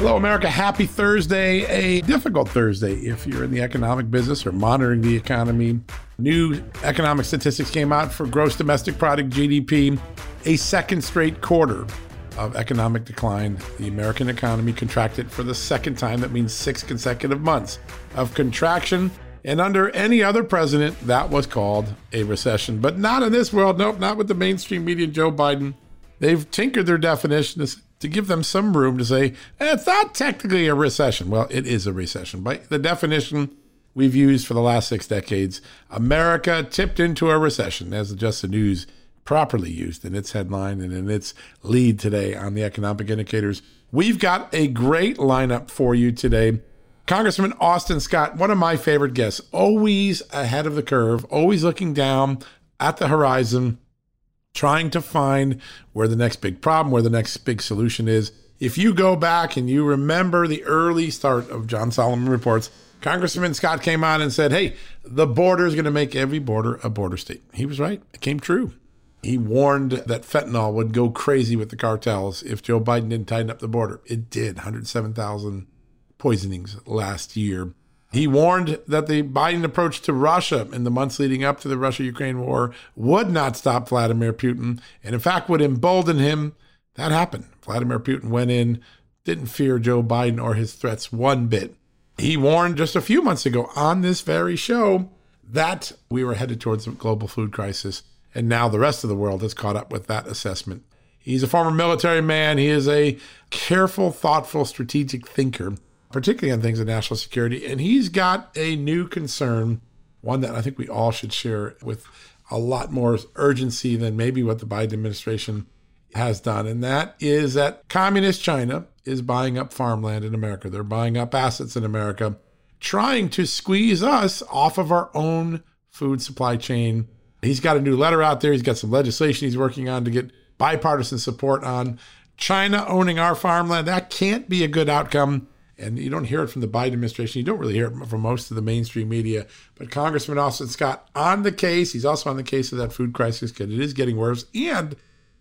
Hello, America. Happy Thursday. A difficult Thursday if you're in the economic business or monitoring the economy. New economic statistics came out for gross domestic product GDP, a second straight quarter of economic decline. The American economy contracted for the second time. That means six consecutive months of contraction. And under any other president, that was called a recession. But not in this world. Nope, not with the mainstream media Joe Biden. They've tinkered their definitions to give them some room to say, eh, it's not technically a recession. Well, it is a recession. By the definition we've used for the last six decades, America tipped into a recession, as the Just the News properly used in its headline and in its lead today on the economic indicators. We've got a great lineup for you today. Congressman Austin Scott, one of my favorite guests, always ahead of the curve, always looking down at the horizon trying to find where the next big problem, where the next big solution is. If you go back and you remember the early start of John Solomon reports, Congressman Scott came on and said, Hey, the border is going to make every border a border state. He was right. It came true. He warned that fentanyl would go crazy with the cartels if Joe Biden didn't tighten up the border. It did 107,000 poisonings last year. He warned that the Biden approach to Russia in the months leading up to the Russia Ukraine war would not stop Vladimir Putin, and in fact would embolden him. That happened. Vladimir Putin went in, didn't fear Joe Biden or his threats one bit. He warned just a few months ago on this very show that we were headed towards a global food crisis, and now the rest of the world has caught up with that assessment. He's a former military man. He is a careful, thoughtful, strategic thinker particularly on things of national security. And he's got a new concern, one that I think we all should share with a lot more urgency than maybe what the Biden administration has done. And that is that communist China is buying up farmland in America. They're buying up assets in America, trying to squeeze us off of our own food supply chain. He's got a new letter out there. He's got some legislation he's working on to get bipartisan support on China owning our farmland. That can't be a good outcome and you don't hear it from the Biden administration. You don't really hear it from most of the mainstream media. But Congressman Austin Scott on the case. He's also on the case of that food crisis because it is getting worse. And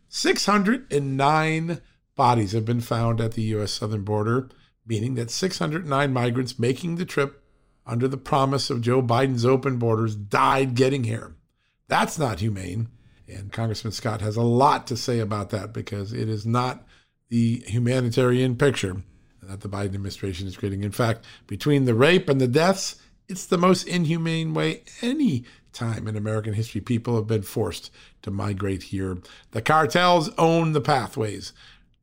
609 bodies have been found at the U.S. southern border, meaning that 609 migrants making the trip under the promise of Joe Biden's open borders died getting here. That's not humane. And Congressman Scott has a lot to say about that because it is not the humanitarian picture that the Biden administration is creating. In fact, between the rape and the deaths, it's the most inhumane way any time in American history people have been forced to migrate here. The cartels own the pathways.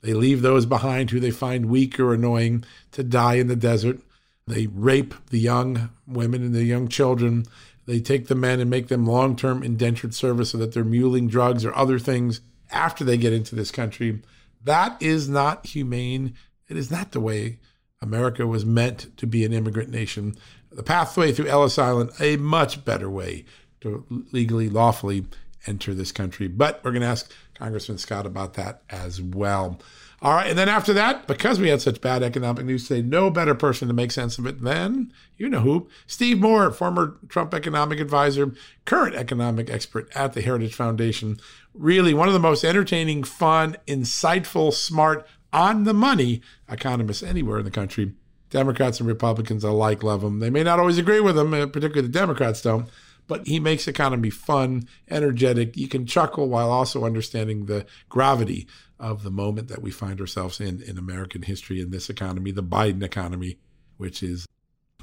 They leave those behind who they find weak or annoying to die in the desert. They rape the young women and the young children. They take the men and make them long term indentured service so that they're muling drugs or other things after they get into this country. That is not humane. It is not the way America was meant to be an immigrant nation. The pathway through Ellis Island, a much better way to legally, lawfully enter this country. But we're going to ask Congressman Scott about that as well. All right. And then after that, because we had such bad economic news today, no better person to make sense of it than, you know who, Steve Moore, former Trump economic advisor, current economic expert at the Heritage Foundation. Really one of the most entertaining, fun, insightful, smart, on the money economists anywhere in the country. Democrats and Republicans alike love him. They may not always agree with him, uh, particularly the Democrats don't, but he makes economy fun, energetic. You can chuckle while also understanding the gravity of the moment that we find ourselves in in American history in this economy, the Biden economy, which is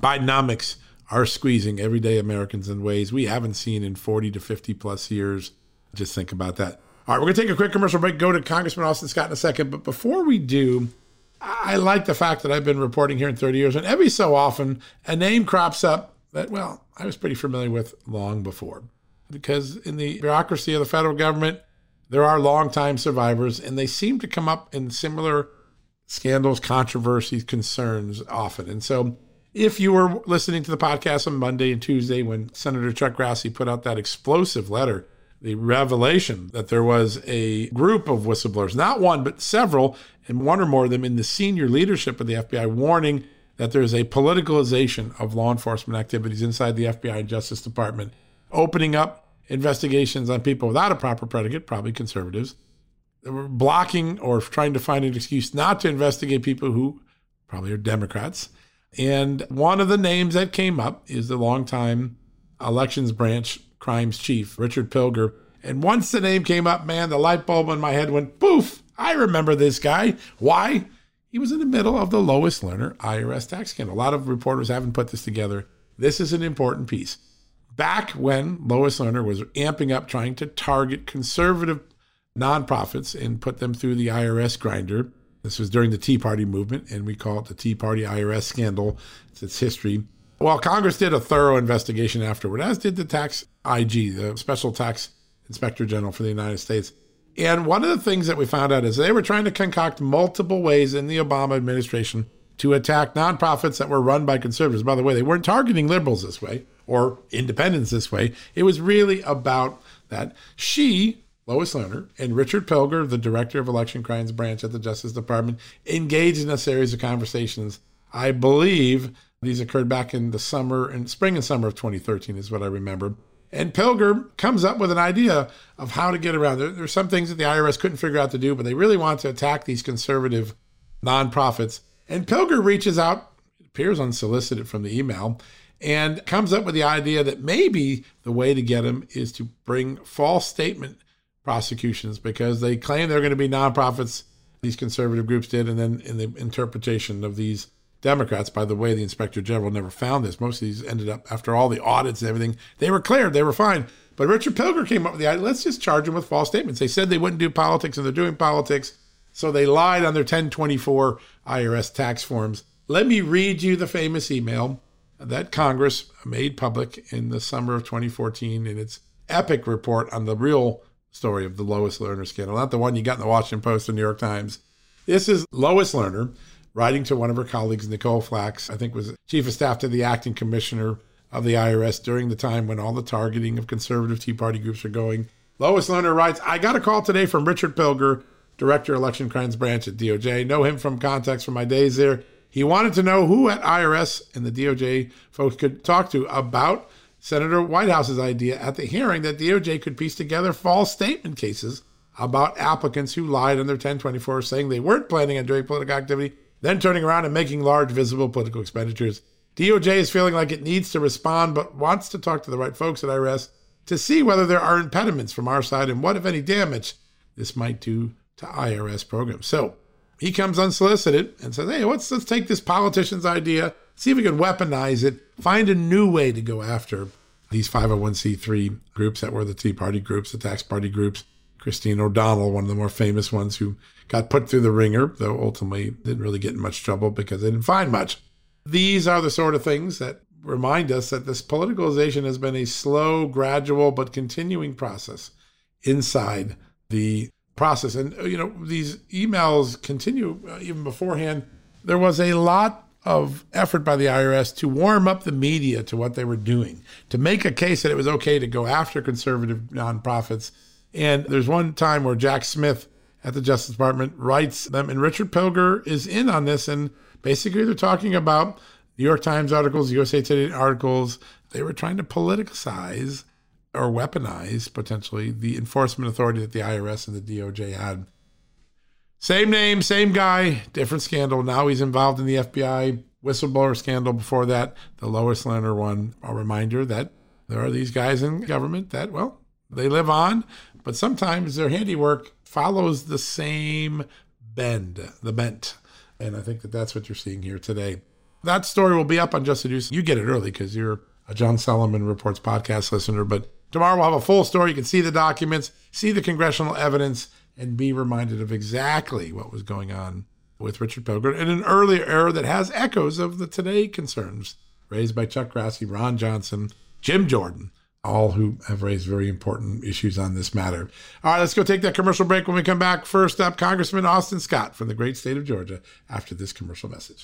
Bidenomics are squeezing everyday Americans in ways we haven't seen in 40 to 50 plus years. Just think about that. All right, we're going to take a quick commercial break, go to Congressman Austin Scott in a second. But before we do, I like the fact that I've been reporting here in 30 years, and every so often a name crops up that, well, I was pretty familiar with long before. Because in the bureaucracy of the federal government, there are longtime survivors, and they seem to come up in similar scandals, controversies, concerns often. And so, if you were listening to the podcast on Monday and Tuesday when Senator Chuck Grassley put out that explosive letter, the revelation that there was a group of whistleblowers, not one, but several, and one or more of them in the senior leadership of the FBI, warning that there is a politicalization of law enforcement activities inside the FBI and Justice Department, opening up investigations on people without a proper predicate, probably conservatives. Blocking or trying to find an excuse not to investigate people who probably are Democrats. And one of the names that came up is the longtime elections branch crimes chief, Richard Pilger. And once the name came up, man, the light bulb in my head went poof. I remember this guy. Why? He was in the middle of the Lois Lerner IRS tax scandal. A lot of reporters haven't put this together. This is an important piece back when Lois Lerner was amping up trying to target conservative nonprofits and put them through the IRS grinder. This was during the Tea Party movement, and we call it the Tea Party IRS scandal. It's its history. Well, Congress did a thorough investigation afterward, as did the tax IG, the Special Tax Inspector General for the United States. And one of the things that we found out is they were trying to concoct multiple ways in the Obama administration to attack nonprofits that were run by conservatives. By the way, they weren't targeting liberals this way or independents this way. It was really about that. She, Lois Lerner, and Richard Pilger, the director of election crimes branch at the Justice Department, engaged in a series of conversations. I believe these occurred back in the summer and spring and summer of 2013 is what I remember. And Pilger comes up with an idea of how to get around. There, there's some things that the IRS couldn't figure out to do, but they really want to attack these conservative nonprofits. And Pilger reaches out, appears unsolicited from the email, and comes up with the idea that maybe the way to get them is to bring false statement prosecutions because they claim they're going to be nonprofits, these conservative groups did, and then in the interpretation of these Democrats, by the way, the inspector general never found this. Most of these ended up, after all the audits and everything, they were cleared, they were fine. But Richard Pilger came up with the idea let's just charge them with false statements. They said they wouldn't do politics, and they're doing politics. So they lied on their 1024 IRS tax forms. Let me read you the famous email that Congress made public in the summer of 2014 in its epic report on the real story of the Lois Lerner scandal, not the one you got in the Washington Post and New York Times. This is Lois Lerner writing to one of her colleagues, Nicole Flax, I think was chief of staff to the acting commissioner of the IRS during the time when all the targeting of conservative Tea Party groups are going. Lois Lerner writes, I got a call today from Richard Pilger, Director Election Crimes Branch at DOJ. Know him from contacts from my days there. He wanted to know who at IRS and the DOJ folks could talk to about Senator Whitehouse's idea at the hearing that DOJ could piece together false statement cases about applicants who lied on their 1024 saying they weren't planning on doing political activity, then turning around and making large visible political expenditures. DOJ is feeling like it needs to respond, but wants to talk to the right folks at IRS to see whether there are impediments from our side and what, if any, damage this might do to IRS programs. So he comes unsolicited and says, "Hey, let's let's take this politician's idea, see if we can weaponize it, find a new way to go after these 501c3 groups that were the Tea Party groups, the tax party groups. Christine O'Donnell, one of the more famous ones who got put through the ringer, though ultimately didn't really get in much trouble because they didn't find much. These are the sort of things that remind us that this politicalization has been a slow, gradual, but continuing process inside the process. And, you know, these emails continue uh, even beforehand. There was a lot of effort by the IRS to warm up the media to what they were doing, to make a case that it was okay to go after conservative nonprofits. And there's one time where Jack Smith at the Justice Department writes them, and Richard Pilger is in on this. And basically, they're talking about New York Times articles, USA Today articles. They were trying to politicize or weaponize potentially the enforcement authority that the IRS and the DOJ had. Same name, same guy, different scandal. Now he's involved in the FBI whistleblower scandal before that, the Lois Lerner one. A reminder that there are these guys in government that, well, they live on, but sometimes their handiwork follows the same bend, the bent. And I think that that's what you're seeing here today. That story will be up on Just News. You get it early because you're a John Solomon Reports podcast listener. But tomorrow we'll have a full story. You can see the documents, see the congressional evidence, and be reminded of exactly what was going on with Richard Pilger in an earlier era that has echoes of the today concerns raised by Chuck Grassley, Ron Johnson, Jim Jordan, all who have raised very important issues on this matter. All right, let's go take that commercial break. When we come back, first up, Congressman Austin Scott from the great state of Georgia after this commercial message.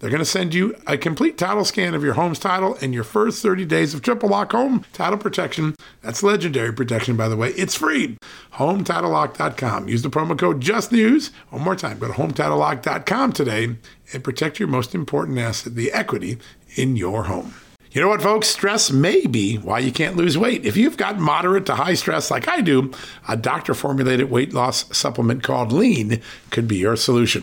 They're going to send you a complete title scan of your home's title and your first 30 days of triple lock home title protection. That's legendary protection, by the way. It's free. HomeTitleLock.com. Use the promo code JUSTNEWS. One more time, go to HomeTitleLock.com today and protect your most important asset, the equity in your home. You know what, folks? Stress may be why you can't lose weight. If you've got moderate to high stress like I do, a doctor formulated weight loss supplement called Lean could be your solution.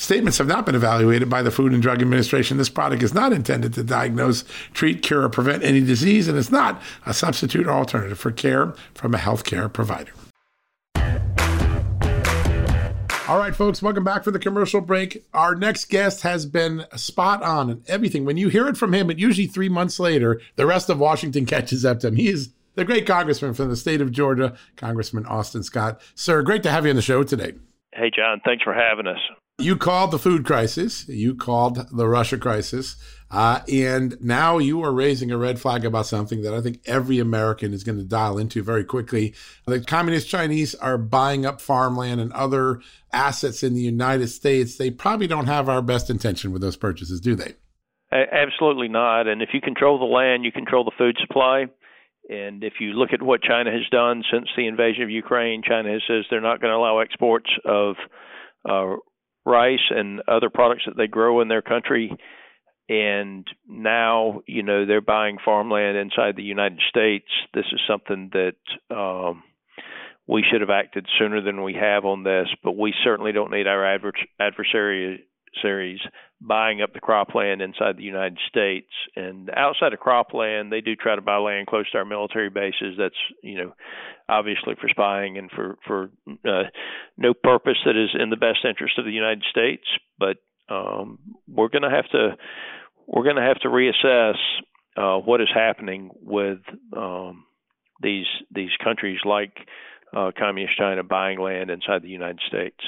Statements have not been evaluated by the Food and Drug Administration. This product is not intended to diagnose, treat, cure, or prevent any disease, and is not a substitute or alternative for care from a healthcare provider. All right, folks, welcome back for the commercial break. Our next guest has been spot on and everything. When you hear it from him, it usually three months later, the rest of Washington catches up to him. He is the great congressman from the state of Georgia, Congressman Austin Scott. Sir, great to have you on the show today. Hey, John, thanks for having us. You called the food crisis, you called the Russia crisis, uh, and now you are raising a red flag about something that I think every American is going to dial into very quickly. The communist Chinese are buying up farmland and other assets in the United States. They probably don't have our best intention with those purchases, do they? Absolutely not. And if you control the land, you control the food supply. And if you look at what China has done since the invasion of Ukraine, China says they're not going to allow exports of uh, rice and other products that they grow in their country. And now, you know, they're buying farmland inside the United States. This is something that um, we should have acted sooner than we have on this, but we certainly don't need our adver- adversary series buying up the cropland inside the United States. And outside of cropland they do try to buy land close to our military bases. That's you know obviously for spying and for for uh, no purpose that is in the best interest of the United States. But um, we're going to have to we're going to have to reassess uh, what is happening with um, these these countries like uh, communist China buying land inside the United States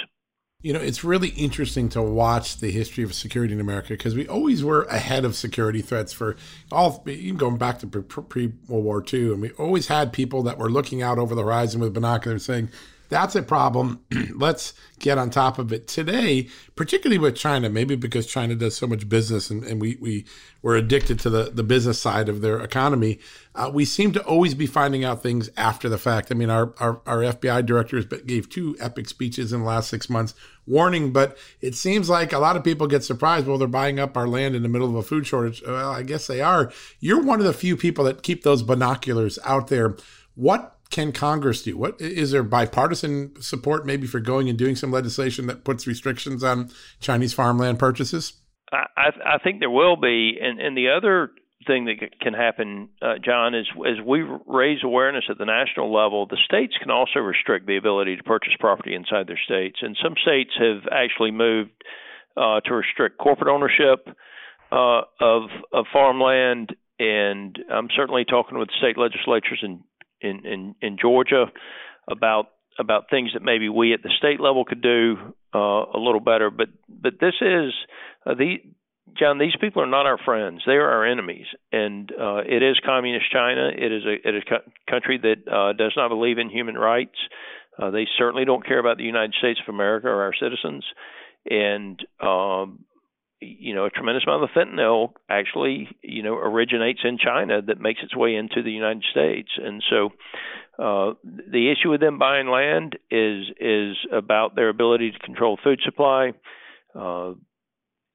You know, it's really interesting to watch the history of security in America because we always were ahead of security threats for all, even going back to pre World War II. And we always had people that were looking out over the horizon with binoculars saying, that's a problem. Let's get on top of it today, particularly with China, maybe because China does so much business and, and we, we were addicted to the, the business side of their economy. Uh, we seem to always be finding out things after the fact. I mean, our, our, our FBI directors gave two epic speeches in the last six months warning, but it seems like a lot of people get surprised. Well, they're buying up our land in the middle of a food shortage. Well, I guess they are. You're one of the few people that keep those binoculars out there. What can Congress do? What is there bipartisan support maybe for going and doing some legislation that puts restrictions on Chinese farmland purchases? I, I think there will be, and and the other thing that can happen, uh, John, is as we raise awareness at the national level, the states can also restrict the ability to purchase property inside their states, and some states have actually moved uh, to restrict corporate ownership uh, of of farmland. And I'm certainly talking with state legislatures in in, in, in Georgia about about things that maybe we at the state level could do uh, a little better. But but this is uh, the John. These people are not our friends; they are our enemies. And uh, it is communist China. It is a it is a country that uh, does not believe in human rights. Uh, they certainly don't care about the United States of America or our citizens. And um, you know, a tremendous amount of fentanyl actually, you know, originates in China that makes its way into the United States. And so uh, the issue with them buying land is is about their ability to control food supply. Uh,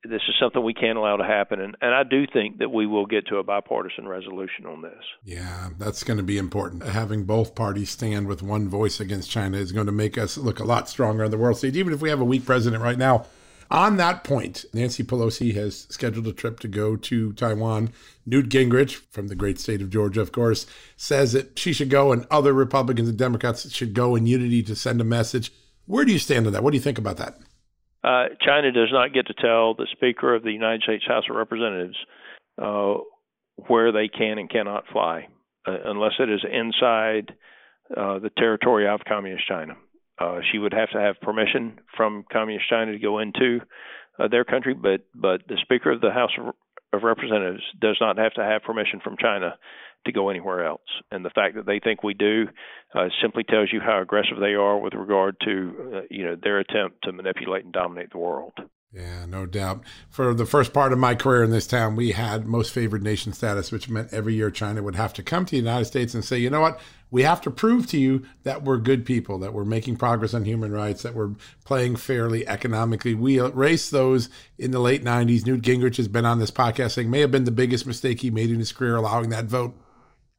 this is something we can't allow to happen. And, and I do think that we will get to a bipartisan resolution on this. Yeah, that's going to be important. Having both parties stand with one voice against China is going to make us look a lot stronger on the world stage, even if we have a weak president right now. On that point, Nancy Pelosi has scheduled a trip to go to Taiwan. Newt Gingrich, from the great state of Georgia, of course, says that she should go and other Republicans and Democrats should go in unity to send a message. Where do you stand on that? What do you think about that? Uh, China does not get to tell the Speaker of the United States House of Representatives uh, where they can and cannot fly, uh, unless it is inside uh, the territory of Communist China. Uh, she would have to have permission from Communist China to go into uh, their country, but but the Speaker of the House of, Representatives does not have to have permission from China to go anywhere else. And the fact that they think we do uh, simply tells you how aggressive they are with regard to uh, you know their attempt to manipulate and dominate the world. Yeah, no doubt. For the first part of my career in this town, we had most favored nation status, which meant every year China would have to come to the United States and say, you know what, we have to prove to you that we're good people, that we're making progress on human rights, that we're playing fairly economically. We erased those in the late 90s. Newt Gingrich has been on this podcast saying may have been the biggest mistake he made in his career allowing that vote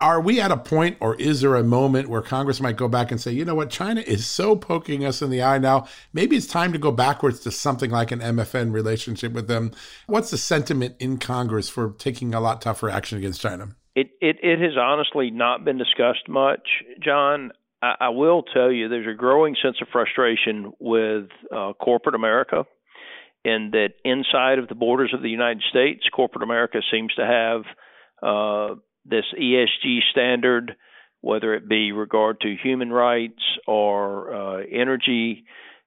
are we at a point or is there a moment where Congress might go back and say, you know what, China is so poking us in the eye now, maybe it's time to go backwards to something like an MFN relationship with them? What's the sentiment in Congress for taking a lot tougher action against China? It it, it has honestly not been discussed much, John. I, I will tell you there's a growing sense of frustration with uh, corporate America in that inside of the borders of the United States, corporate America seems to have uh, this ESG standard, whether it be regard to human rights or uh, energy,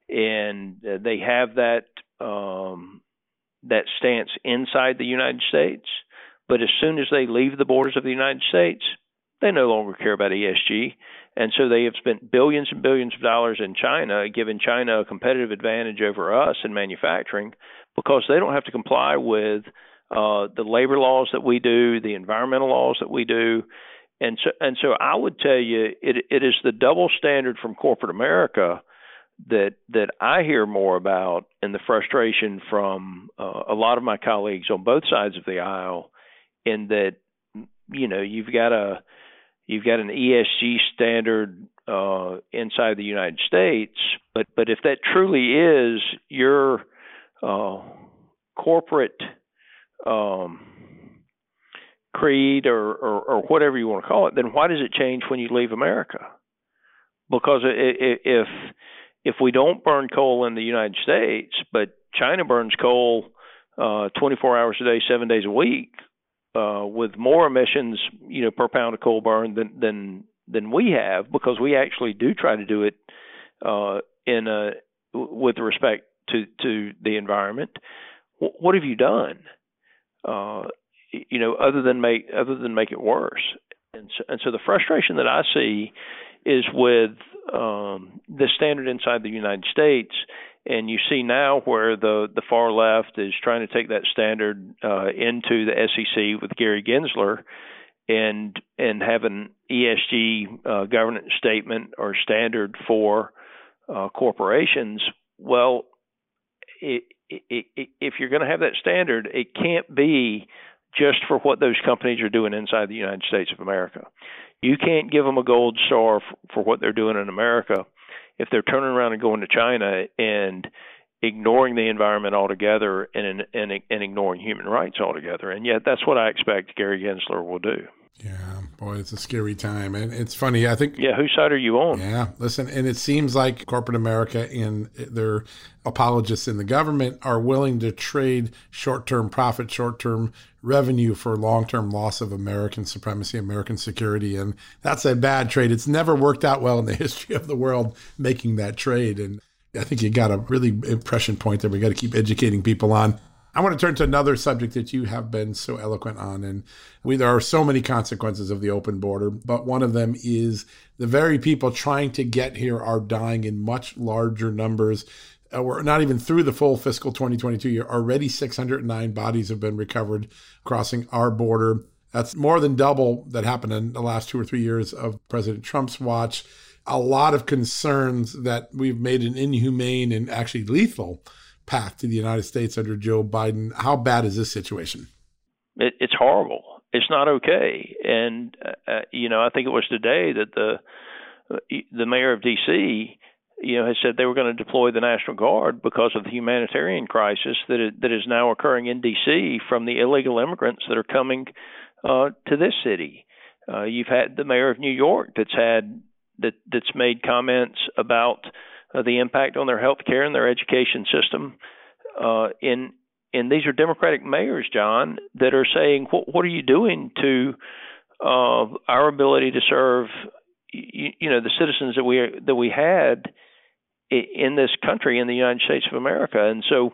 and they have that um, that stance inside the United States. But as soon as they leave the borders of the United States, they no longer care about ESG. And so they have spent billions and billions of dollars in China, giving China a competitive advantage over us in manufacturing because they don't have to comply with uh, the labor laws that we do, the environmental laws that we do, and so and so I would tell you it it is the double standard from corporate America that that I hear more about, and the frustration from uh, a lot of my colleagues on both sides of the aisle, in that you know you've got a you've got an ESG standard uh, inside the United States, but but if that truly is your uh, corporate um, creed or, or, or whatever you want to call it, then why does it change when you leave America? Because if if we don't burn coal in the United States, but China burns coal uh, 24 hours a day, seven days a week, uh, with more emissions, you know, per pound of coal burned than than than we have, because we actually do try to do it uh, in a with respect to to the environment. What have you done? Uh, you know, other than make other than make it worse. And so, and so the frustration that I see is with um, the standard inside the United States. And you see now where the, the far left is trying to take that standard uh, into the SEC with Gary Gensler and and have an ESG uh, governance statement or standard for uh, corporations. Well, it, it, it, if you're going to have that standard, it can't be just for what those companies are doing inside the United States of America. You can't give them a gold star for, for what they're doing in America if they're turning around and going to China and ignoring the environment altogether and, and, and ignoring human rights altogether. And yet, that's what I expect Gary Gensler will do. Yeah, boy, it's a scary time. And it's funny, I think. Yeah, whose side are you on? Yeah, listen, and it seems like corporate America and their apologists in the government are willing to trade short term profit, short term revenue for long term loss of American supremacy, American security. And that's a bad trade. It's never worked out well in the history of the world making that trade. And I think you got a really impression point there we got to keep educating people on. I want to turn to another subject that you have been so eloquent on. And we, there are so many consequences of the open border, but one of them is the very people trying to get here are dying in much larger numbers. Uh, we're not even through the full fiscal 2022 year. Already 609 bodies have been recovered crossing our border. That's more than double that happened in the last two or three years of President Trump's watch. A lot of concerns that we've made an inhumane and actually lethal path to the United States under Joe Biden. How bad is this situation? It, it's horrible. It's not okay. And uh, uh you know, I think it was today that the uh, the mayor of D.C. You know, has said they were going to deploy the National Guard because of the humanitarian crisis that it, that is now occurring in D.C. from the illegal immigrants that are coming uh, to this city. Uh, you've had the mayor of New York that's had that that's made comments about uh, the impact on their health care and their education system. Uh, in and these are Democratic mayors, John, that are saying, "What, what are you doing to uh, our ability to serve, you, you, know, the citizens that we that we had in this country, in the United States of America?" And so,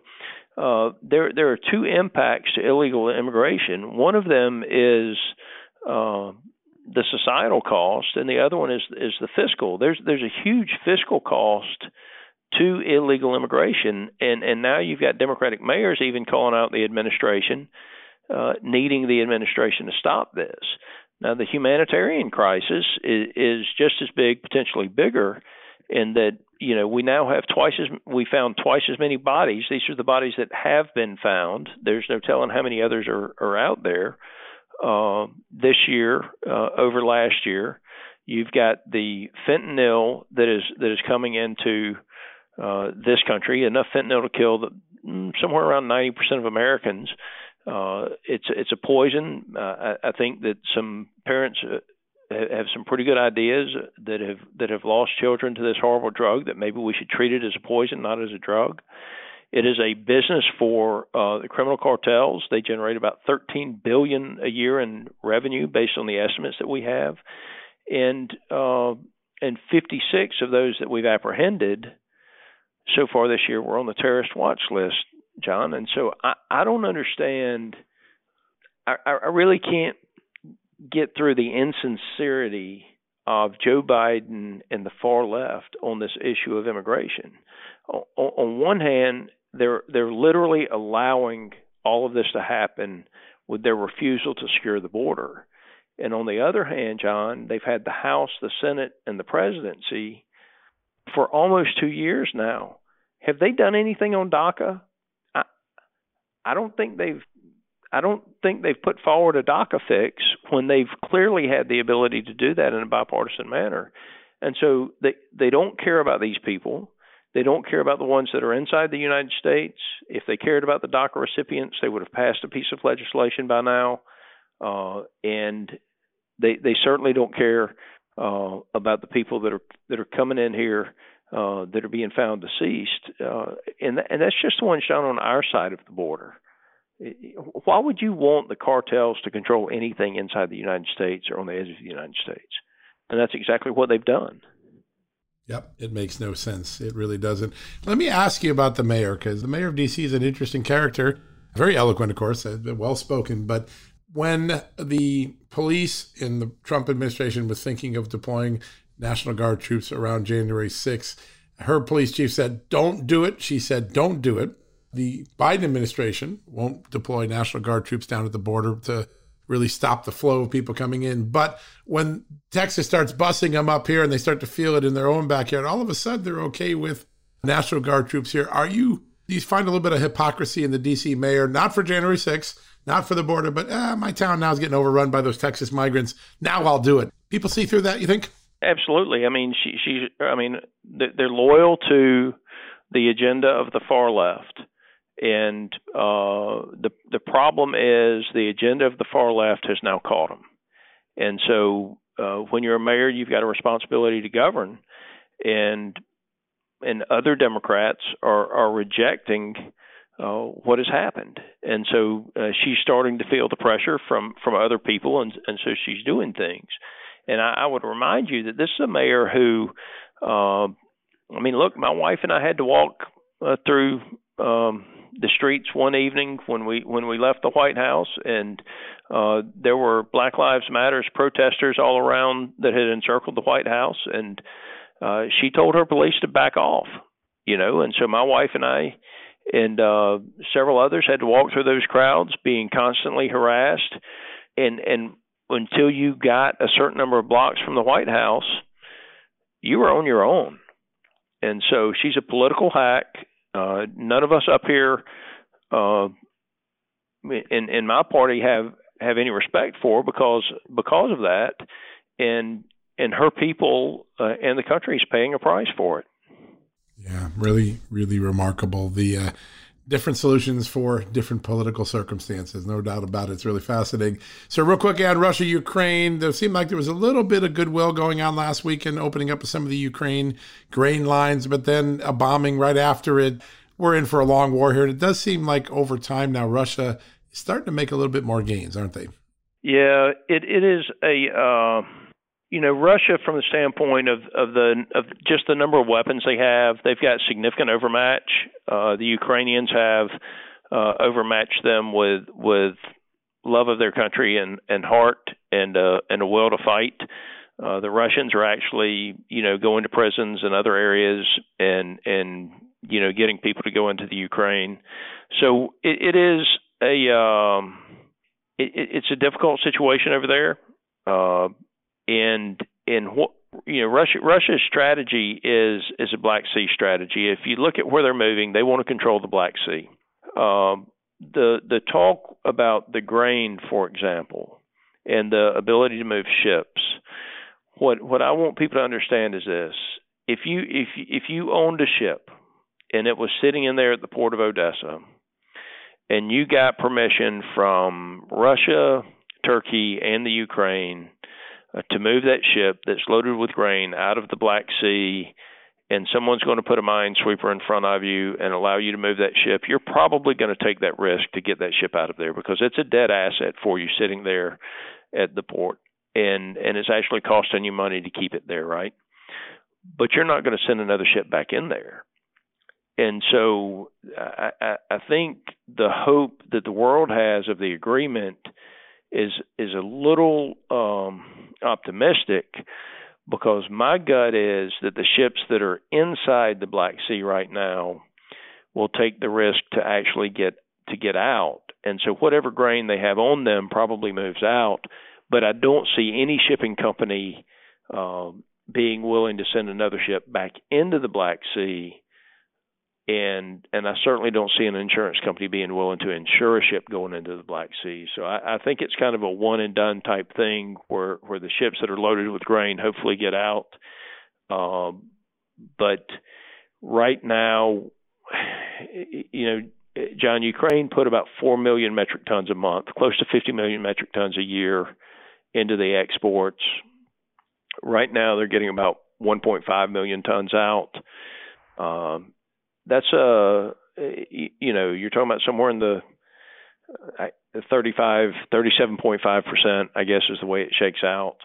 uh, there there are two impacts to illegal immigration. One of them is uh, the societal cost, and the other one is is the fiscal. There's there's a huge fiscal cost to illegal immigration, and and now you've got Democratic mayors even calling out the administration, uh, needing the administration to stop this. Now the humanitarian crisis is, is just as big, potentially bigger, in that you know we now have twice as we found twice as many bodies. These are the bodies that have been found. There's no telling how many others are are out there uh, this year uh, over last year. You've got the fentanyl that is that is coming into uh, this country, enough fentanyl to kill the, mm, somewhere around 90% of Americans. Uh, it's it's a poison. Uh, I, I think that some parents uh, have some pretty good ideas that have that have lost children to this horrible drug. That maybe we should treat it as a poison, not as a drug. It is a business for uh, the criminal cartels. They generate about 13 billion a year in revenue, based on the estimates that we have, and uh, and 56 of those that we've apprehended so far this year were on the terrorist watch list, John. And so I, I don't understand. I, I really can't get through the insincerity of Joe Biden and the far left on this issue of immigration. On, on one hand, they're they're literally allowing all of this to happen with their refusal to secure the border. And on the other hand, John, they've had the House, the Senate, and the presidency for almost two years now. Have they done anything on DACA? I, I don't think they've. I don't think they've put forward a DACA fix when they've clearly had the ability to do that in a bipartisan manner. And so they they don't care about these people. They don't care about the ones that are inside the United States. If they cared about the DACA recipients, they would have passed a piece of legislation by now. Uh, and they they certainly don't care uh, about the people that are that are coming in here uh, that are being found deceased, uh, and th- and that's just the ones down on our side of the border. Why would you want the cartels to control anything inside the United States or on the edge of the United States? And that's exactly what they've done. Yep, it makes no sense. It really doesn't. Let me ask you about the mayor, because the mayor of DC is an interesting character, very eloquent, of course, uh, well spoken. But when the police in the Trump administration was thinking of deploying National Guard troops around January 6th, her police chief said, Don't do it. She said, Don't do it. The Biden administration won't deploy National Guard troops down at the border to really stop the flow of people coming in. But when Texas starts busing them up here and they start to feel it in their own backyard, all of a sudden they're okay with National Guard troops here. Are you, do you find a little bit of hypocrisy in the DC mayor, not for January 6th, not for the border, but uh, my town now is getting overrun by those Texas migrants. Now I'll do it. People see through that, you think? Absolutely. I mean, she, she's, I mean, they're loyal to the agenda of the far left and uh, the the problem is the agenda of the far left has now caught them, and so uh, when you're a mayor, you've got a responsibility to govern, and and other Democrats are are rejecting uh, what has happened, and so uh, she's starting to feel the pressure from from other people, and and so she's doing things, and I, I would remind you that this is a mayor who, uh, I mean, look, my wife and I had to walk uh, through. Um, the streets one evening when we when we left the White House, and uh, there were Black Lives Matters protesters all around that had encircled the White House, and uh, she told her police to back off, you know, and so my wife and I and uh, several others had to walk through those crowds, being constantly harassed, and and until you got a certain number of blocks from the White House, you were on your own. And so she's a political hack. Uh, none of us up here uh, in in my party have have any respect for because because of that, and and her people uh, and the country is paying a price for it. Yeah, really, really remarkable. The uh, different solutions for different political circumstances, no doubt about it. It's really fascinating. So, real quick on Russia, Ukraine, there seemed like there was a little bit of goodwill going on last week in opening up some of the Ukraine grain lines, but then a bombing right after it. We're in for a long war here. And It does seem like over time now, Russia is starting to make a little bit more gains, aren't they? Yeah, it it is a. Uh you know Russia from the standpoint of of the of just the number of weapons they have, they've got significant overmatch. Uh, the Ukrainians have uh, overmatched them with with love of their country and and heart and uh, and a will to fight. Uh, the Russians are actually you know going to prisons and other areas and and you know getting people to go into the Ukraine. So it, it is a um, it, it's a difficult situation over there. Uh, and and what you know Russia Russia's strategy is is a Black Sea strategy. If you look at where they're moving, they want to control the Black Sea. Um, the the talk about the grain, for example, and the ability to move ships. What what I want people to understand is this: if you if if you owned a ship and it was sitting in there at the port of Odessa, and you got permission from Russia, Turkey, and the Ukraine Uh, to move that ship that's loaded with grain out of the Black Sea, and someone's going to put a minesweeper in front of you and allow you to move that ship, you're probably going to take that risk to get that ship out of there because it's a dead asset for you sitting there at the port, and and it's actually costing you money to keep it there, right? But you're not going to send another ship back in there. And so I, I, I think the hope that the world has of the agreement is is a little um, optimistic because my gut is that the ships that are inside the Black Sea right now will take the risk to actually get to get out. And so whatever grain they have on them probably moves out, but I don't see any shipping company uh, being willing to send another ship back into the Black Sea and and I certainly don't see an insurance company being willing to insure a ship going into the Black Sea. So I, I think it's kind of a one and done type thing where where the ships that are loaded with grain hopefully get out. Um, but right now, you know, John, Ukraine put about four million metric tons a month, close to 50 million metric tons a year into the exports. Right now, they're getting about 1.5 million tons out. Um, that's a uh, you know you're talking about somewhere in the uh, 35 37.5 percent I guess is the way it shakes out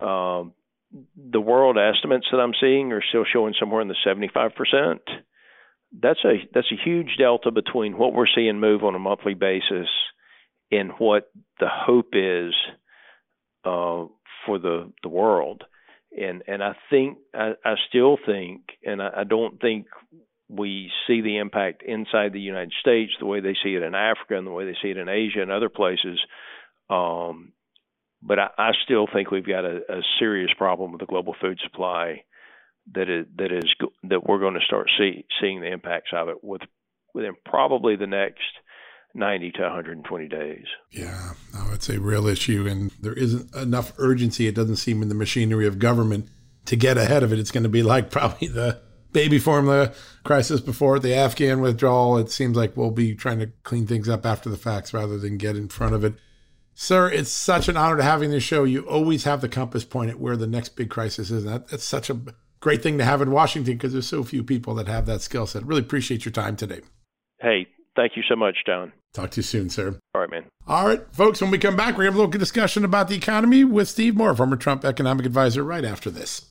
um, the world estimates that I'm seeing are still showing somewhere in the 75%. That's a that's a huge delta between what we're seeing move on a monthly basis and what the hope is uh, for the the world. And and I think I, I still think, and I, I don't think we see the impact inside the United States the way they see it in Africa and the way they see it in Asia and other places. Um, but I, I still think we've got a, a serious problem with the global food supply that is that is that we're going to start see, seeing the impacts of it with within probably the next 90 to 120 days. Yeah, no, it's a real issue, and there isn't enough urgency. It doesn't seem in the machinery of government to get ahead of it. It's going to be like probably the baby formula crisis before the Afghan withdrawal. It seems like we'll be trying to clean things up after the facts rather than get in front of it. Sir, it's such an honor to in the show. You always have the compass point at where the next big crisis is. And that, that's such a great thing to have in Washington because there's so few people that have that skill set. Really appreciate your time today. Hey, thank you so much, John. Talk to you soon, sir. All right, man. All right, folks, when we come back, we're going to have a little discussion about the economy with Steve Moore, former Trump economic advisor, right after this.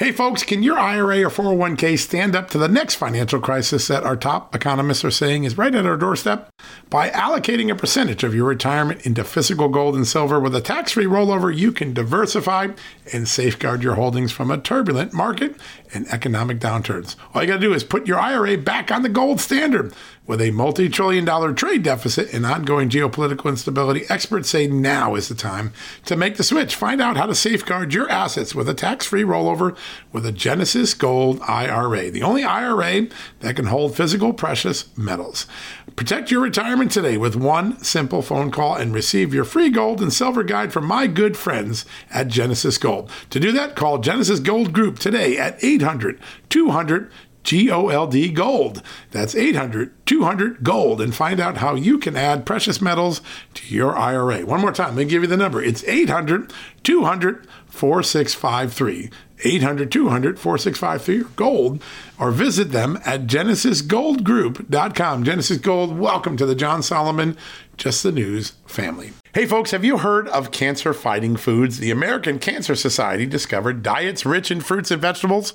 Hey, folks, can your IRA or 401k stand up to the next financial crisis that our top economists are saying is right at our doorstep? By allocating a percentage of your retirement into physical gold and silver with a tax free rollover, you can diversify and safeguard your holdings from a turbulent market and economic downturns. All you got to do is put your IRA back on the gold standard. With a multi trillion dollar trade deficit and ongoing geopolitical instability, experts say now is the time to make the switch. Find out how to safeguard your assets with a tax free rollover with a Genesis Gold IRA, the only IRA that can hold physical precious metals. Protect your retirement today with one simple phone call and receive your free gold and silver guide from my good friends at Genesis Gold. To do that, call Genesis Gold Group today at 800 200 G O L D Gold. That's 800 200 Gold and find out how you can add precious metals to your IRA. One more time, let me give you the number. It's 800 200 4653. 800 200 4653 gold or visit them at genesisgoldgroup.com. Genesis Gold, welcome to the John Solomon Just the News family. Hey folks, have you heard of cancer fighting foods? The American Cancer Society discovered diets rich in fruits and vegetables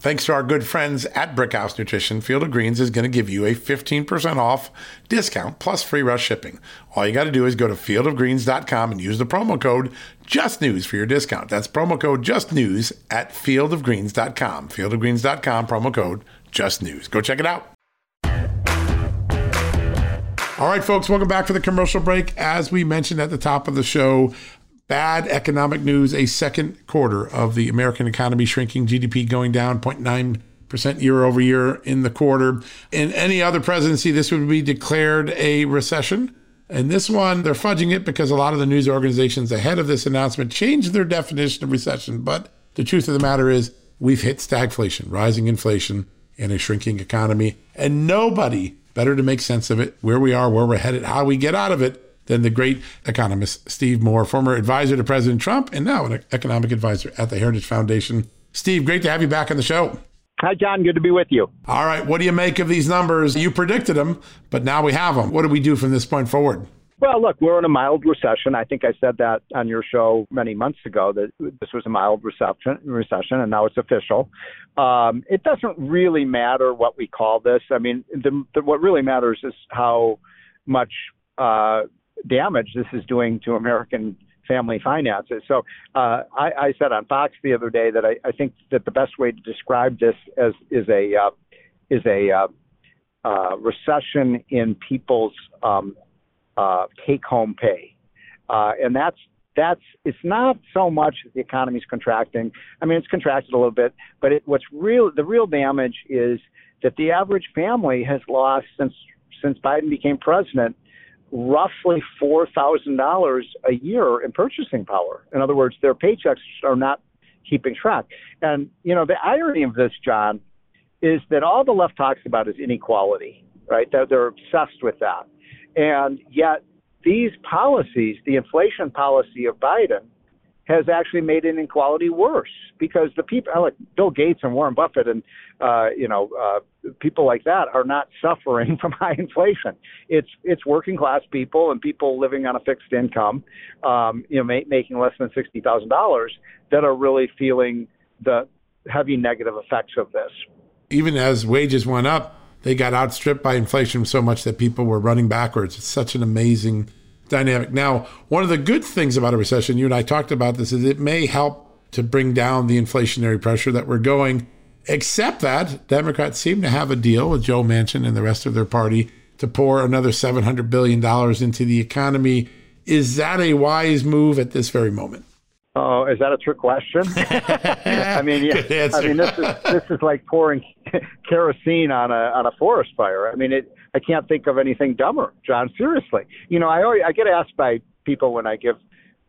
thanks to our good friends at Brickhouse Nutrition, Field of Greens is going to give you a 15% off discount plus free rush shipping. All you got to do is go to fieldofgreens.com and use the promo code JUSTNEWS for your discount. That's promo code JUSTNEWS at fieldofgreens.com. Fieldofgreens.com, promo code JUSTNEWS. Go check it out. All right, folks, welcome back for the commercial break. As we mentioned at the top of the show, bad economic news, a second quarter of the American economy shrinking, GDP going down 0.9% year over year in the quarter. In any other presidency, this would be declared a recession. And this one, they're fudging it because a lot of the news organizations ahead of this announcement changed their definition of recession. But the truth of the matter is, we've hit stagflation, rising inflation, and a shrinking economy. And nobody better to make sense of it, where we are, where we're headed, how we get out of it, than the great economist Steve Moore, former advisor to President Trump and now an economic advisor at the Heritage Foundation. Steve, great to have you back on the show. Hi, John. Good to be with you. All right. What do you make of these numbers? You predicted them, but now we have them. What do we do from this point forward? Well, look, we're in a mild recession. I think I said that on your show many months ago that this was a mild recession, recession, and now it's official. Um, it doesn't really matter what we call this. I mean, the, the, what really matters is how much uh, damage this is doing to American family finances. So uh, I, I said on Fox the other day that I, I think that the best way to describe this as is a uh, is a uh, uh, recession in people's um, uh, take home pay. Uh, and that's that's it's not so much the economy's contracting. I mean, it's contracted a little bit, but it, what's real the real damage is that the average family has lost since since Biden became president roughly four thousand dollars a year in purchasing power. In other words, their paychecks are not keeping track. And you know, the irony of this, John, is that all the left talks about is inequality, right? They're, they're obsessed with that. And yet, these policies, the inflation policy of Biden, has actually made inequality worse because the people like Bill Gates and Warren Buffett and uh, you know uh, people like that are not suffering from high inflation. It's it's working class people and people living on a fixed income, um, you know, ma- making less than sixty thousand dollars that are really feeling the heavy negative effects of this. Even as wages went up, they got outstripped by inflation so much that people were running backwards. It's such an amazing dynamic. Now, one of the good things about a recession, you and I talked about this, is it may help to bring down the inflationary pressure that we're going, except that Democrats seem to have a deal with Joe Manchin and the rest of their party to pour another $700 billion into the economy. Is that a wise move at this very moment? Oh, is that a trick question? I mean, yeah, I mean this is this is like pouring kerosene on a on a forest fire. I mean, it. I can't think of anything dumber, John. Seriously, you know, I always, I get asked by people when I give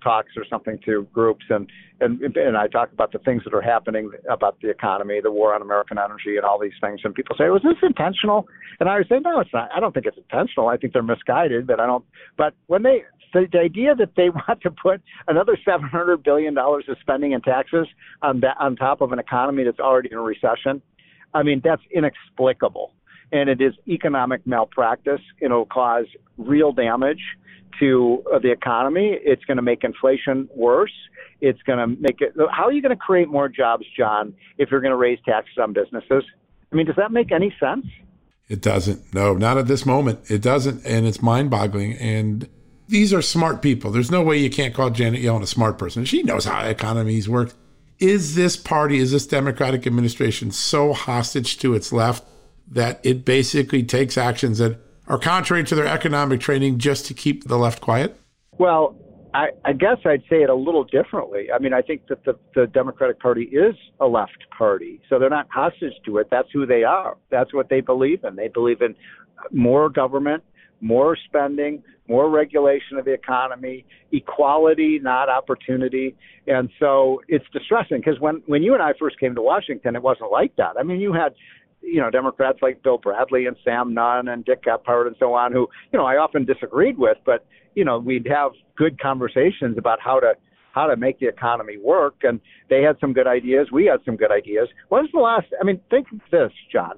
talks or something to groups and and and I talk about the things that are happening about the economy, the war on American energy, and all these things. And people say, "Was this intentional?" And I would say, "No, it's not. I don't think it's intentional. I think they're misguided, but I don't." But when they the, the idea that they want to put another seven hundred billion dollars of spending and taxes on that on top of an economy that's already in a recession, I mean that's inexplicable, and it is economic malpractice. It'll cause real damage to uh, the economy. It's going to make inflation worse. It's going to make it. How are you going to create more jobs, John, if you're going to raise taxes on businesses? I mean, does that make any sense? It doesn't. No, not at this moment. It doesn't, and it's mind-boggling. And these are smart people. There's no way you can't call Janet Yellen a smart person. She knows how economies work. Is this party, is this Democratic administration so hostage to its left that it basically takes actions that are contrary to their economic training just to keep the left quiet? Well, I, I guess I'd say it a little differently. I mean, I think that the, the Democratic Party is a left party, so they're not hostage to it. That's who they are. That's what they believe in. They believe in more government, more spending, more regulation of the economy, equality, not opportunity. And so it's distressing because when, when you and I first came to Washington, it wasn't like that. I mean, you had, you know, Democrats like Bill Bradley and Sam Nunn and Dick Gephardt and so on, who, you know, I often disagreed with, but, you know, we'd have good conversations about how to how to make the economy work. And they had some good ideas. We had some good ideas. When's the last? I mean, think of this, John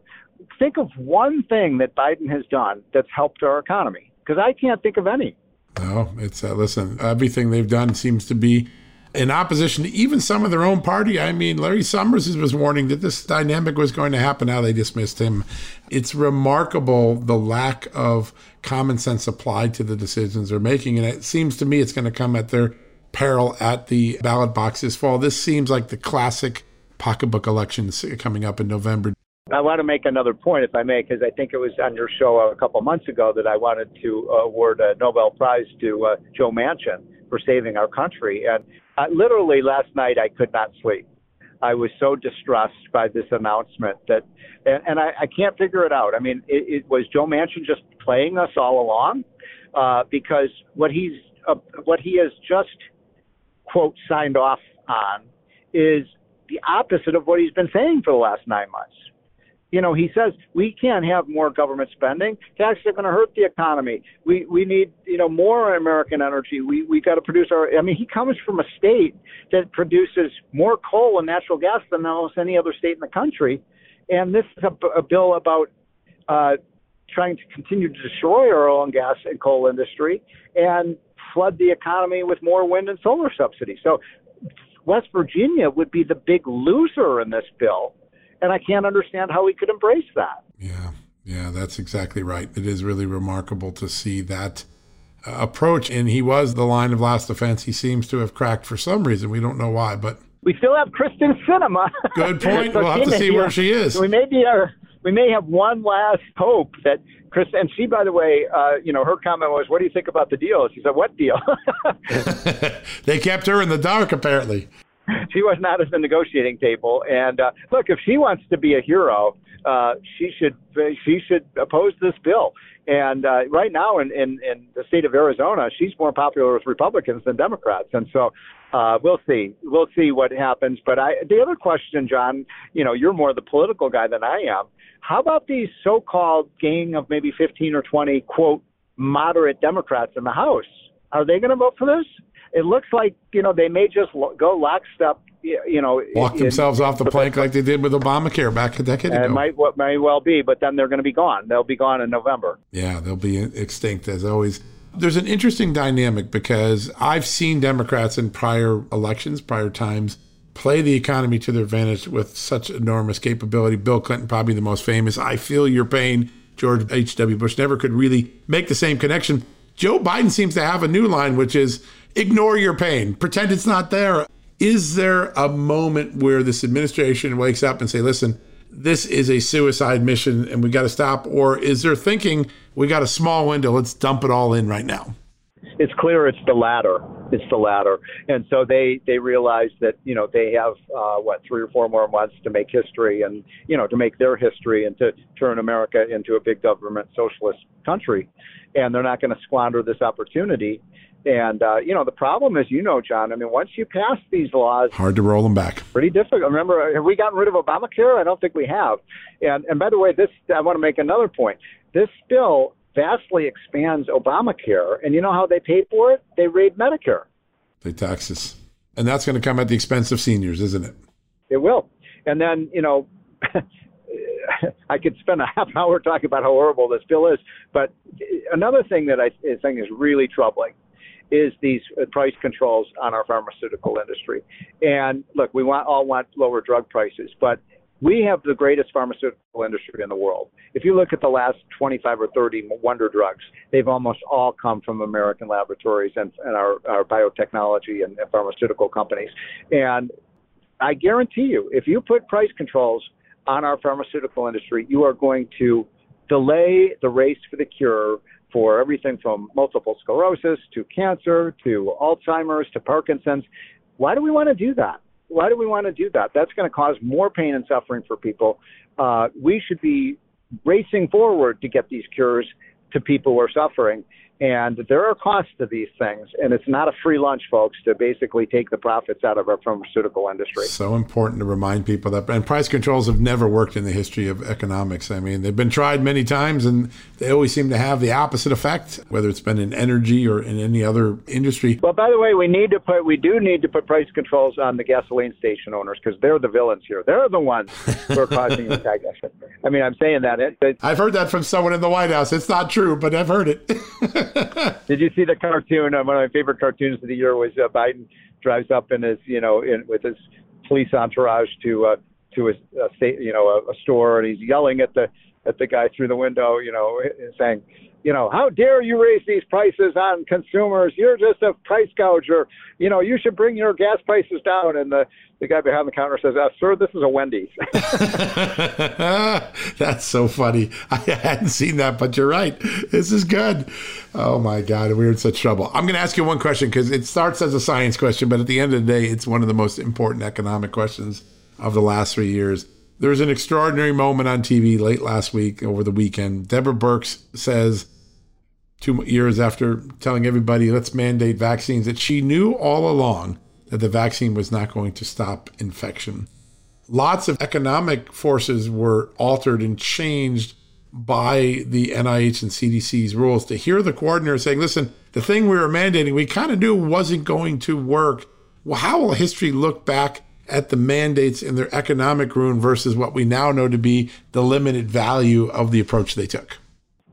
think of one thing that Biden has done that's helped our economy because I can't think of any. No, it's uh, listen. Everything they've done seems to be in opposition to even some of their own party. I mean, Larry Summers was warning that this dynamic was going to happen. Now they dismissed him. It's remarkable the lack of common sense applied to the decisions they're making, and it seems to me it's going to come at their peril at the ballot box this fall. This seems like the classic pocketbook elections coming up in November. I want to make another point, if I may, because I think it was on your show a couple months ago that I wanted to award a Nobel Prize to uh, Joe Manchin for saving our country. And uh, literally last night, I could not sleep. I was so distressed by this announcement that, and, and I, I can't figure it out. I mean, it, it was Joe Manchin just playing us all along, uh, because what he's uh, what he has just quote signed off on is the opposite of what he's been saying for the last nine months you know, he says we can't have more government spending. Taxes are going to hurt the economy. We we need you know more American energy. We we got to produce our. I mean, he comes from a state that produces more coal and natural gas than almost any other state in the country, and this is a, a bill about uh, trying to continue to destroy our oil and gas and coal industry and flood the economy with more wind and solar subsidies. So West Virginia would be the big loser in this bill. And I can't understand how we could embrace that. Yeah, yeah, that's exactly right. It is really remarkable to see that uh, approach. And he was the line of last defense. He seems to have cracked for some reason. We don't know why, but. We still have Kyrsten Sinema. Good point. so we'll have to see where she is. We may be a, we may have one last hope that Chris, and she, by the way, uh, you know, her comment was, "What do you think about the deal?" She said, "What deal?" they kept her in the dark, apparently. She was not at the negotiating table. And uh, look, if she wants to be a hero, uh, she should she should oppose this bill. And uh, right now, in, in in the state of Arizona, she's more popular with Republicans than Democrats. And so, uh, we'll see. We'll see what happens. But I, the other question, John, you know, you're more the political guy than I am. How about these so-called gang of maybe 15 or 20 quote moderate Democrats in the House? Are they going to vote for this? It looks like you know they may just go lockstep. You know, walk in, themselves off the plank like they did with Obamacare back a decade ago. It might what may well be, but then they're going to be gone. They'll be gone in November. Yeah, they'll be extinct as always. There's an interesting dynamic because I've seen Democrats in prior elections, prior times, play the economy to their advantage with such enormous capability. Bill Clinton, probably the most famous. I feel your pain. George H.W. Bush never could really make the same connection. Joe Biden seems to have a new line, which is ignore your pain, pretend it's not there. Is there a moment where this administration wakes up and say, listen, this is a suicide mission and we got to stop? Or is there thinking we got a small window, let's dump it all in right now? It's clear it's the latter. It's the latter, and so they they realize that you know they have uh, what three or four more months to make history, and you know to make their history and to turn America into a big government socialist country, and they're not going to squander this opportunity. And uh, you know, the problem is, you know, John. I mean, once you pass these laws, hard to roll them back. Pretty difficult. Remember, have we gotten rid of Obamacare? I don't think we have. And and by the way, this I want to make another point. This bill vastly expands Obamacare, and you know how they pay for it? They raid Medicare. They tax us, and that's going to come at the expense of seniors, isn't it? It will. And then you know. I could spend a half hour talking about how horrible this bill is. But another thing that I think is really troubling is these uh, price controls on our pharmaceutical industry. And look, we want all want lower drug prices, but we have the greatest pharmaceutical industry in the world. If you look at the last 25 or 30 wonder drugs, they've almost all come from American laboratories and, and our, our biotechnology and, and pharmaceutical companies. And I guarantee you, if you put price controls on our pharmaceutical industry, you are going to delay the race for the cure for everything from multiple sclerosis to cancer to Alzheimer's to Parkinson's. Why do we want to do that? Why do we want to do that? That's going to cause more pain and suffering for people. Uh, we should be racing forward to get these cures to people who are suffering. And there are costs to these things, and it's not a free lunch, folks, to basically take the profits out of our pharmaceutical industry. So important to remind people that, and price controls have never worked in the history of economics. I mean, they've been tried many times, and they always seem to have the opposite effect, whether it's been in energy or in any other industry. Well, by the way, we need to put, we do need to put price controls on the gasoline station owners because they're the villains here. They're the ones who are causing the stagnation. I mean, I'm saying that. It, it, I've heard that from someone in the White House. It's not true, but I've heard it. Did you see the cartoon? Uh, one of my favorite cartoons of the year was uh, Biden drives up in his, you know, in, with his police entourage to uh, to a, a state, you know, a, a store, and he's yelling at the at the guy through the window, you know, saying, you know, how dare you raise these prices on consumers? You're just a price gouger. You know, you should bring your gas prices down. And the, the guy behind the counter says, uh, sir, this is a Wendy's. That's so funny. I hadn't seen that, but you're right. This is good. Oh my God, we're in such trouble. I'm going to ask you one question because it starts as a science question, but at the end of the day, it's one of the most important economic questions of the last three years. There was an extraordinary moment on TV late last week over the weekend. Deborah Birx says, two years after telling everybody, let's mandate vaccines, that she knew all along that the vaccine was not going to stop infection. Lots of economic forces were altered and changed by the NIH and CDC's rules to hear the coordinator saying, listen, the thing we were mandating, we kind of knew wasn't going to work. Well, how will history look back at the mandates in their economic ruin versus what we now know to be the limited value of the approach they took?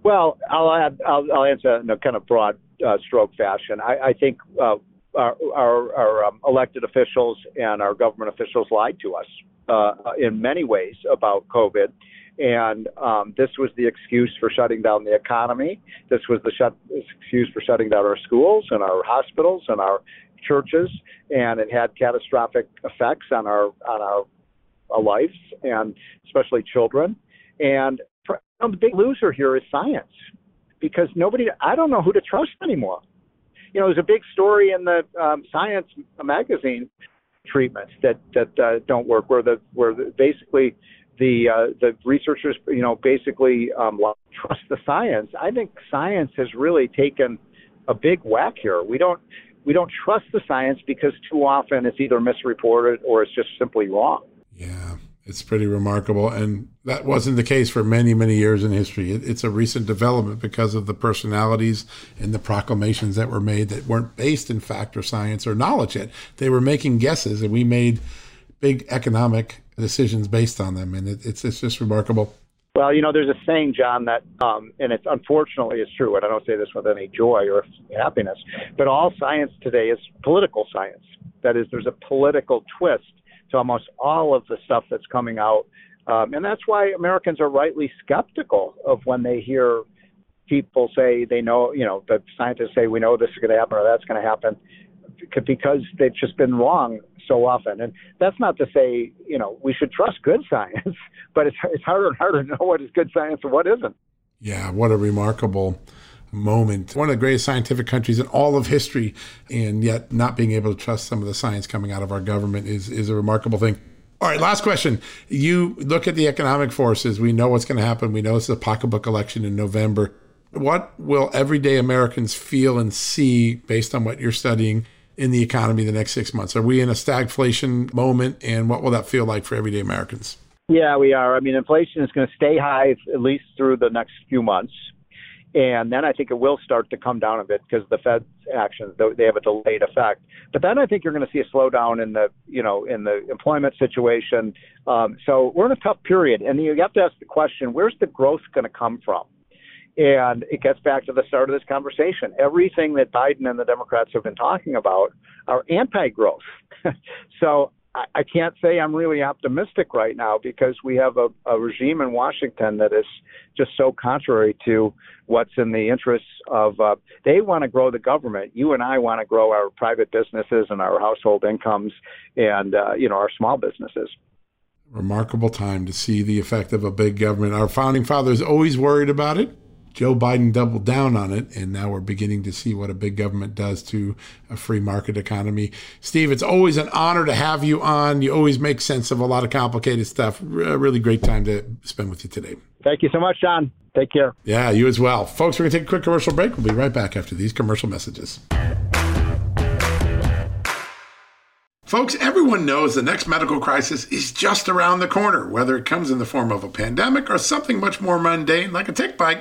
Well, I'll add, I'll, I'll answer in a kind of broad uh, stroke fashion. I, I think uh, our, our, our um, elected officials and our government officials lied to us uh, in many ways about COVID. And um, this was the excuse for shutting down the economy. This was the shut, excuse for shutting down our schools and our hospitals and our churches, and it had catastrophic effects on our on our, our lives and especially children. And the big loser here is science, because nobody. I don't know who to trust anymore. You know, there's a big story in the um, Science magazine treatments that that uh, don't work, where the where the, basically the uh, the researchers, you know, basically um, trust the science. I think science has really taken a big whack here. We don't we don't trust the science because too often it's either misreported or it's just simply wrong. Yeah, it's pretty remarkable, and that wasn't the case for many many years in history. It, it's a recent development because of the personalities and the proclamations that were made that weren't based in fact or science or knowledge yet. They were making guesses, and we made big economic decisions based on them, and it, it's it's just remarkable. Well, you know, there's a saying, John, that, um, and it's unfortunately it's true, and I don't say this with any joy or happiness, but all science today is political science. That is, there's a political twist to almost all of the stuff that's coming out, um, and that's why Americans are rightly skeptical of when they hear people say they know, you know, the scientists say we know this is going to happen or that's going to happen, because they've just been wrong so often. And that's not to say, you know, we should trust good science, but it's, it's harder and harder to know what is good science and what isn't. Yeah, what a remarkable moment. One of the greatest scientific countries in all of history, and yet not being able to trust some of the science coming out of our government is, is a remarkable thing. All right, last question. You look at the economic forces. We know what's going to happen. We know it's a pocketbook election in November. What will everyday Americans feel and see based on what you're studying in the economy the next six months? Are we in a stagflation moment, and what will that feel like for everyday Americans? Yeah, we are. I mean, inflation is going to stay high at least through the next few months. And then I think it will start to come down a bit because the Fed's actions they have a delayed effect. But then I think you're going to see a slowdown in the you know in the employment situation. Um, so we're in a tough period, and you have to ask the question: Where's the growth going to come from? And it gets back to the start of this conversation. Everything that Biden and the Democrats have been talking about are anti growth. so I, I can't say I'm really optimistic right now because we have a, a regime in Washington that is just so contrary to what's in the interests of. Uh, they want to grow the government. You and I want to grow our private businesses and our household incomes and, uh, you know, our small businesses remarkable time to see the effect of a big government. Our founding fathers always worried about it. Joe Biden doubled down on it, and now we're beginning to see what a big government does to a free market economy. Steve, it's always an honor to have you on. You always make sense of a lot of complicated stuff. A uh, really great time to spend with you today. Thank you so much, John. Take care. Yeah, you as well. Folks, we're going to take a quick commercial break. We'll be right back after these commercial messages. Folks, everyone knows the next medical crisis is just around the corner, whether it comes in the form of a pandemic or something much more mundane like a tick bite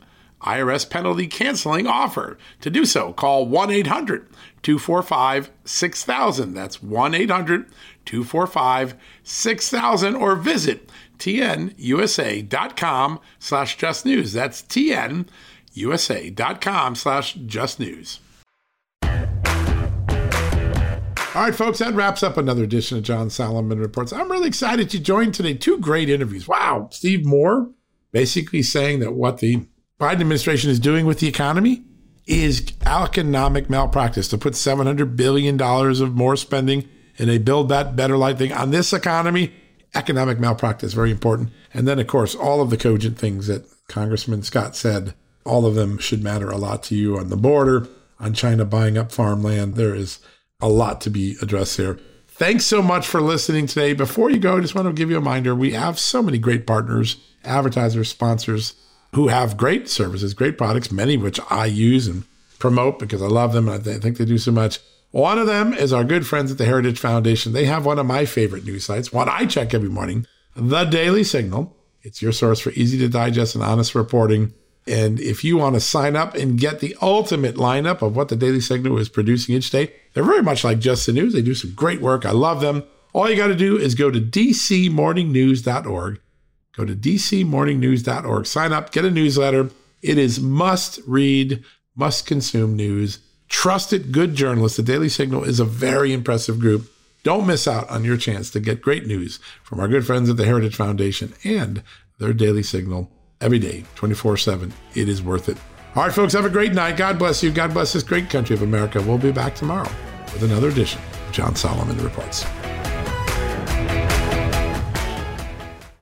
IRS penalty canceling offer. To do so, call 1 800 245 6000. That's 1 800 245 6000 or visit tnusa.com slash just news. That's tnusa.com slash just news. All right, folks, that wraps up another edition of John Solomon Reports. I'm really excited you joined today. Two great interviews. Wow. Steve Moore basically saying that what the Biden administration is doing with the economy is economic malpractice to put $700 billion of more spending in a build that better light thing on this economy. Economic malpractice, very important. And then, of course, all of the cogent things that Congressman Scott said, all of them should matter a lot to you on the border, on China buying up farmland. There is a lot to be addressed there. Thanks so much for listening today. Before you go, I just want to give you a reminder we have so many great partners, advertisers, sponsors who have great services, great products, many of which I use and promote because I love them and I think they do so much. One of them is our good friends at the Heritage Foundation. They have one of my favorite news sites, one I check every morning, The Daily Signal. It's your source for easy to digest and honest reporting. And if you want to sign up and get the ultimate lineup of what the Daily Signal is producing each day, they're very much like Just the News. They do some great work. I love them. All you got to do is go to dcmorningnews.org Go to dcmorningnews.org, sign up, get a newsletter. It is must read, must consume news. Trusted, good journalists. The Daily Signal is a very impressive group. Don't miss out on your chance to get great news from our good friends at the Heritage Foundation and their Daily Signal every day, 24 7. It is worth it. All right, folks, have a great night. God bless you. God bless this great country of America. We'll be back tomorrow with another edition John Solomon Reports.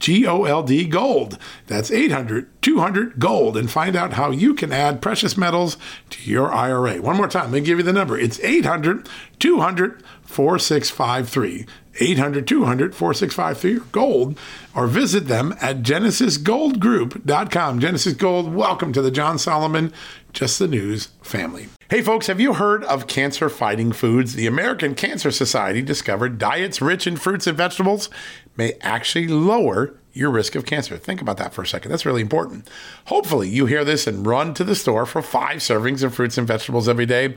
GOLD Gold. That's 800 200 Gold and find out how you can add precious metals to your IRA. One more time, let me give you the number. It's 800 200 4653. 800 200 4653 gold or visit them at genesisgoldgroup.com. Genesis Gold, welcome to the John Solomon Just the News family. Hey folks, have you heard of cancer fighting foods? The American Cancer Society discovered diets rich in fruits and vegetables may actually lower your risk of cancer. Think about that for a second. That's really important. Hopefully, you hear this and run to the store for five servings of fruits and vegetables every day.